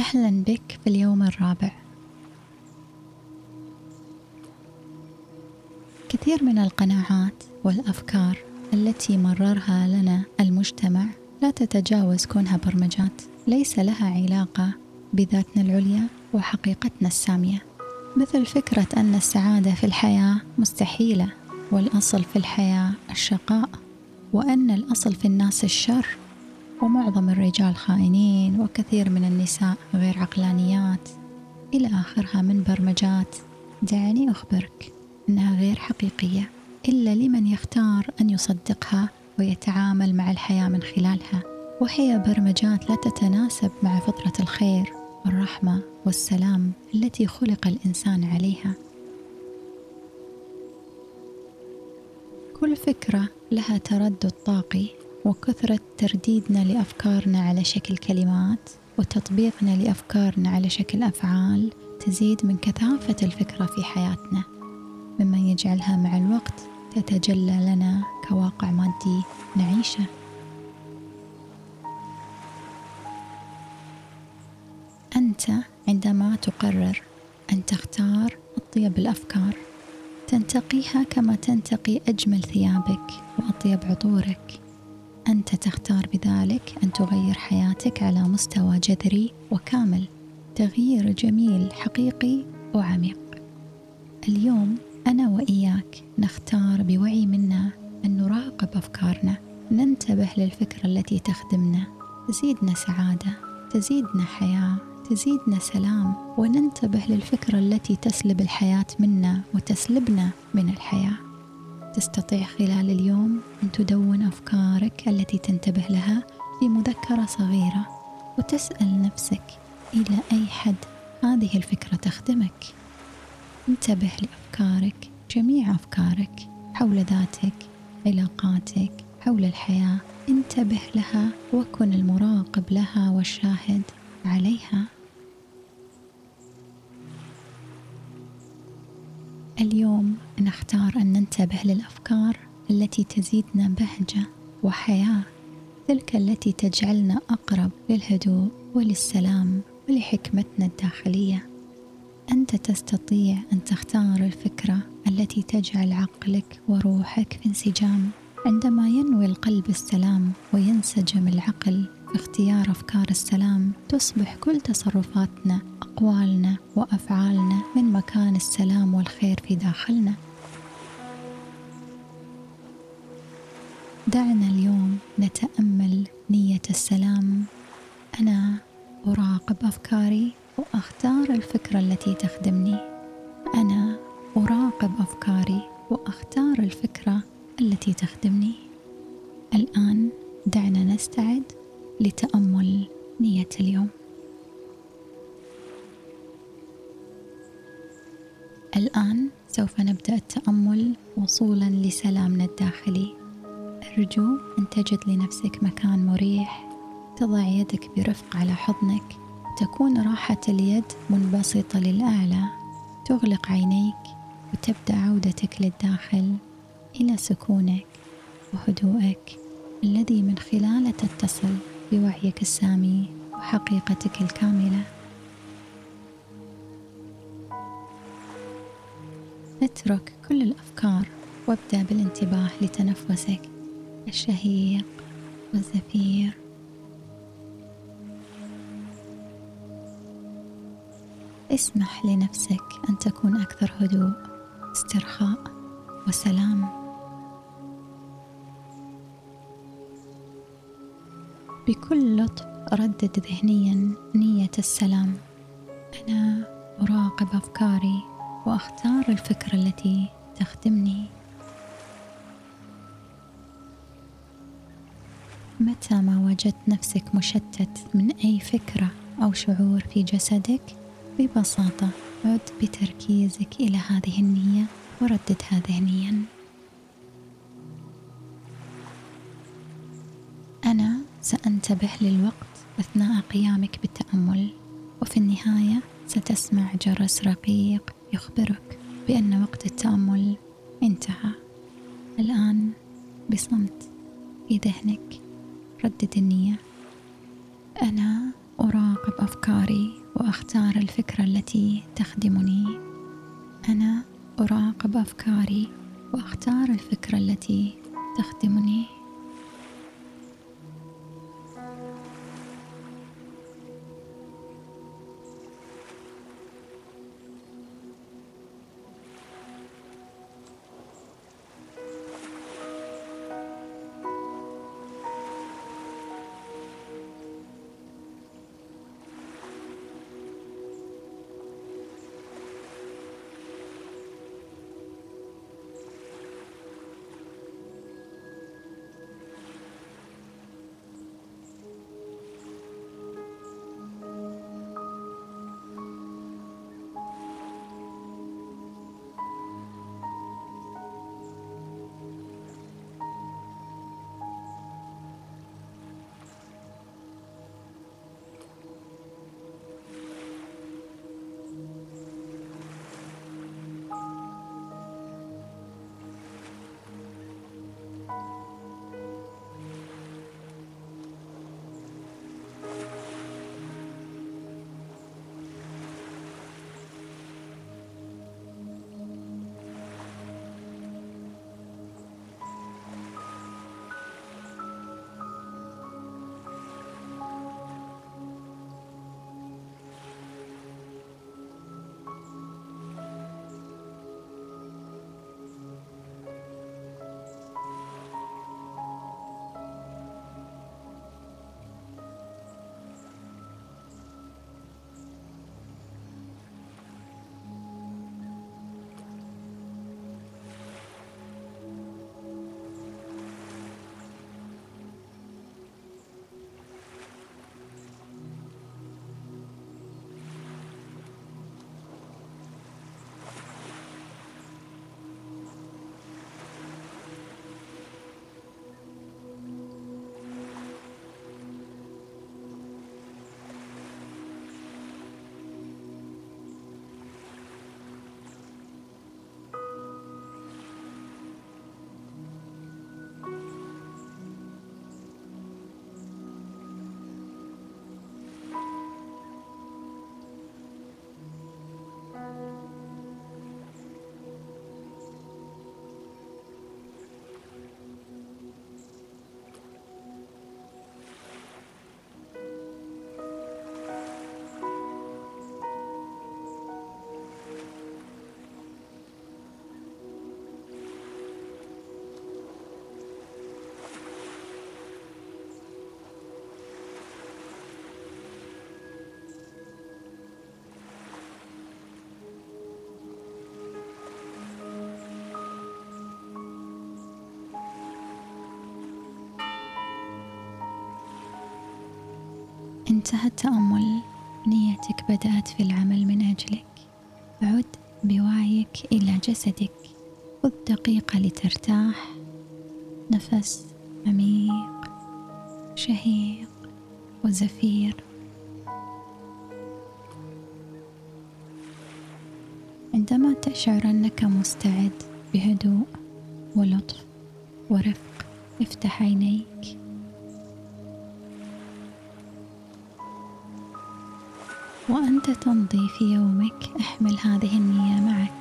أهلا بك في اليوم الرابع. كثير من القناعات والأفكار التي مررها لنا المجتمع لا تتجاوز كونها برمجات ليس لها علاقة بذاتنا العليا وحقيقتنا السامية. مثل فكرة أن السعادة في الحياة مستحيلة والأصل في الحياة الشقاء وأن الأصل في الناس الشر. ومعظم الرجال خائنين وكثير من النساء غير عقلانيات. إلى آخرها من برمجات. دعني أخبرك أنها غير حقيقية إلا لمن يختار أن يصدقها ويتعامل مع الحياة من خلالها. وهي برمجات لا تتناسب مع فطرة الخير والرحمة والسلام التي خلق الإنسان عليها. كل فكرة لها تردد طاقي. وكثرة ترديدنا لأفكارنا على شكل كلمات وتطبيقنا لأفكارنا على شكل أفعال تزيد من كثافة الفكرة في حياتنا. مما يجعلها مع الوقت تتجلى لنا كواقع مادي نعيشة. أنت عندما تقرر أن تختار أطيب الأفكار تنتقيها كما تنتقي أجمل ثيابك وأطيب عطورك. أنت تختار بذلك أن تغير حياتك على مستوى جذري وكامل. تغيير جميل حقيقي وعميق. اليوم أنا وإياك نختار بوعي منا أن نراقب أفكارنا ننتبه للفكرة التي تخدمنا. تزيدنا سعادة تزيدنا حياة تزيدنا سلام وننتبه للفكرة التي تسلب الحياة منا وتسلبنا من الحياة. تستطيع خلال اليوم أن تدون أفكارك التي تنتبه لها في مذكره صغيرة وتسأل نفسك إلى أي حد هذه الفكرة تخدمك. انتبه لأفكارك جميع أفكارك حول ذاتك علاقاتك حول الحياة. انتبه لها وكن المراقب لها والشاهد عليها. اليوم نختار أن ننتبه للأفكار التي تزيدنا بهجة وحياة تلك التي تجعلنا أقرب للهدوء وللسلام ولحكمتنا الداخلية. أنت تستطيع أن تختار الفكرة التي تجعل عقلك وروحك في انسجام. عندما ينوي القلب السلام وينسجم العقل اختيار أفكار السلام تصبح كل تصرفاتنا أقوالنا وأفعالنا من مكان السلام والخير في داخلنا. دعنا اليوم نتأمل نية السلام. أنا أراقب أفكاري وأختار الفكرة التي تخدمني. أنا أراقب أفكاري وأختار الفكرة التي تخدمني. الآن دعنا نستعد لتأمل نية اليوم. الآن سوف نبدأ التأمل وصولا لسلامنا الداخلي. أرجو أن تجد لنفسك مكان مريح تضع يدك برفق على حضنك تكون راحة اليد منبسطة للأعلى تغلق عينيك وتبدأ عودتك للداخل إلى سكونك وهدوءك الذي من خلاله تتصل بوعيك السامي وحقيقتك الكاملة. اترك كل الأفكار وابدأ بالانتباه لتنفسك الشهيق والزفير. اسمح لنفسك أن تكون أكثر هدوء استرخاء وسلام. بكل لطف ردد ذهنيا نية السلام. أنا أراقب أفكاري وأختار الفكرة التي تخدمني. متى ما وجدت نفسك مشتت من أي فكرة أو شعور في جسدك ببساطة عد بتركيزك إلى هذه النية ورددها ذهنيا. سأنتبه للوقت أثناء قيامك بالتأمل وفي النهاية ستسمع جرس رقيق يخبرك بأن وقت التأمل انتهى. الآن بصمت في ذهنك. ردد النية. أنا أراقب أفكاري وأختار الفكرة التي تخدمني. أنا أراقب أفكاري وأختار الفكرة التي تخدمني. انتهى التأمل نيتك بدأت في العمل من أجلك. عد بوعيك إلى جسدك. خذ دقيقة لترتاح. نفس عميق شهيق وزفير. عندما تشعر أنك مستعد بهدوء ولطف ورفق افتح عينيك. وأنت تمضي في يومك. أحمل هذه النية معك.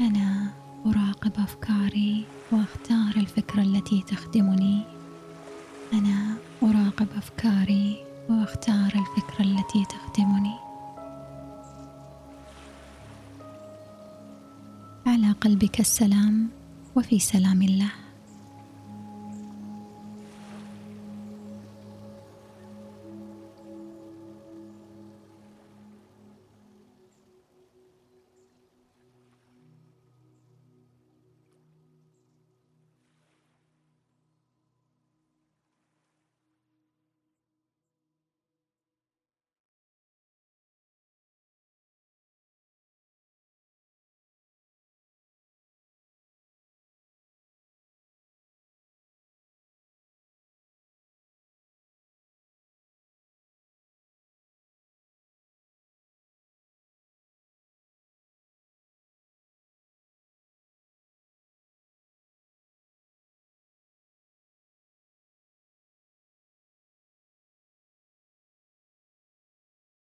أنا أراقب أفكاري وأختار الفكرة التي تخدمني. أنا أراقب أفكاري وأختار الفكرة التي تخدمني. على قلبك السلام وفي سلام الله.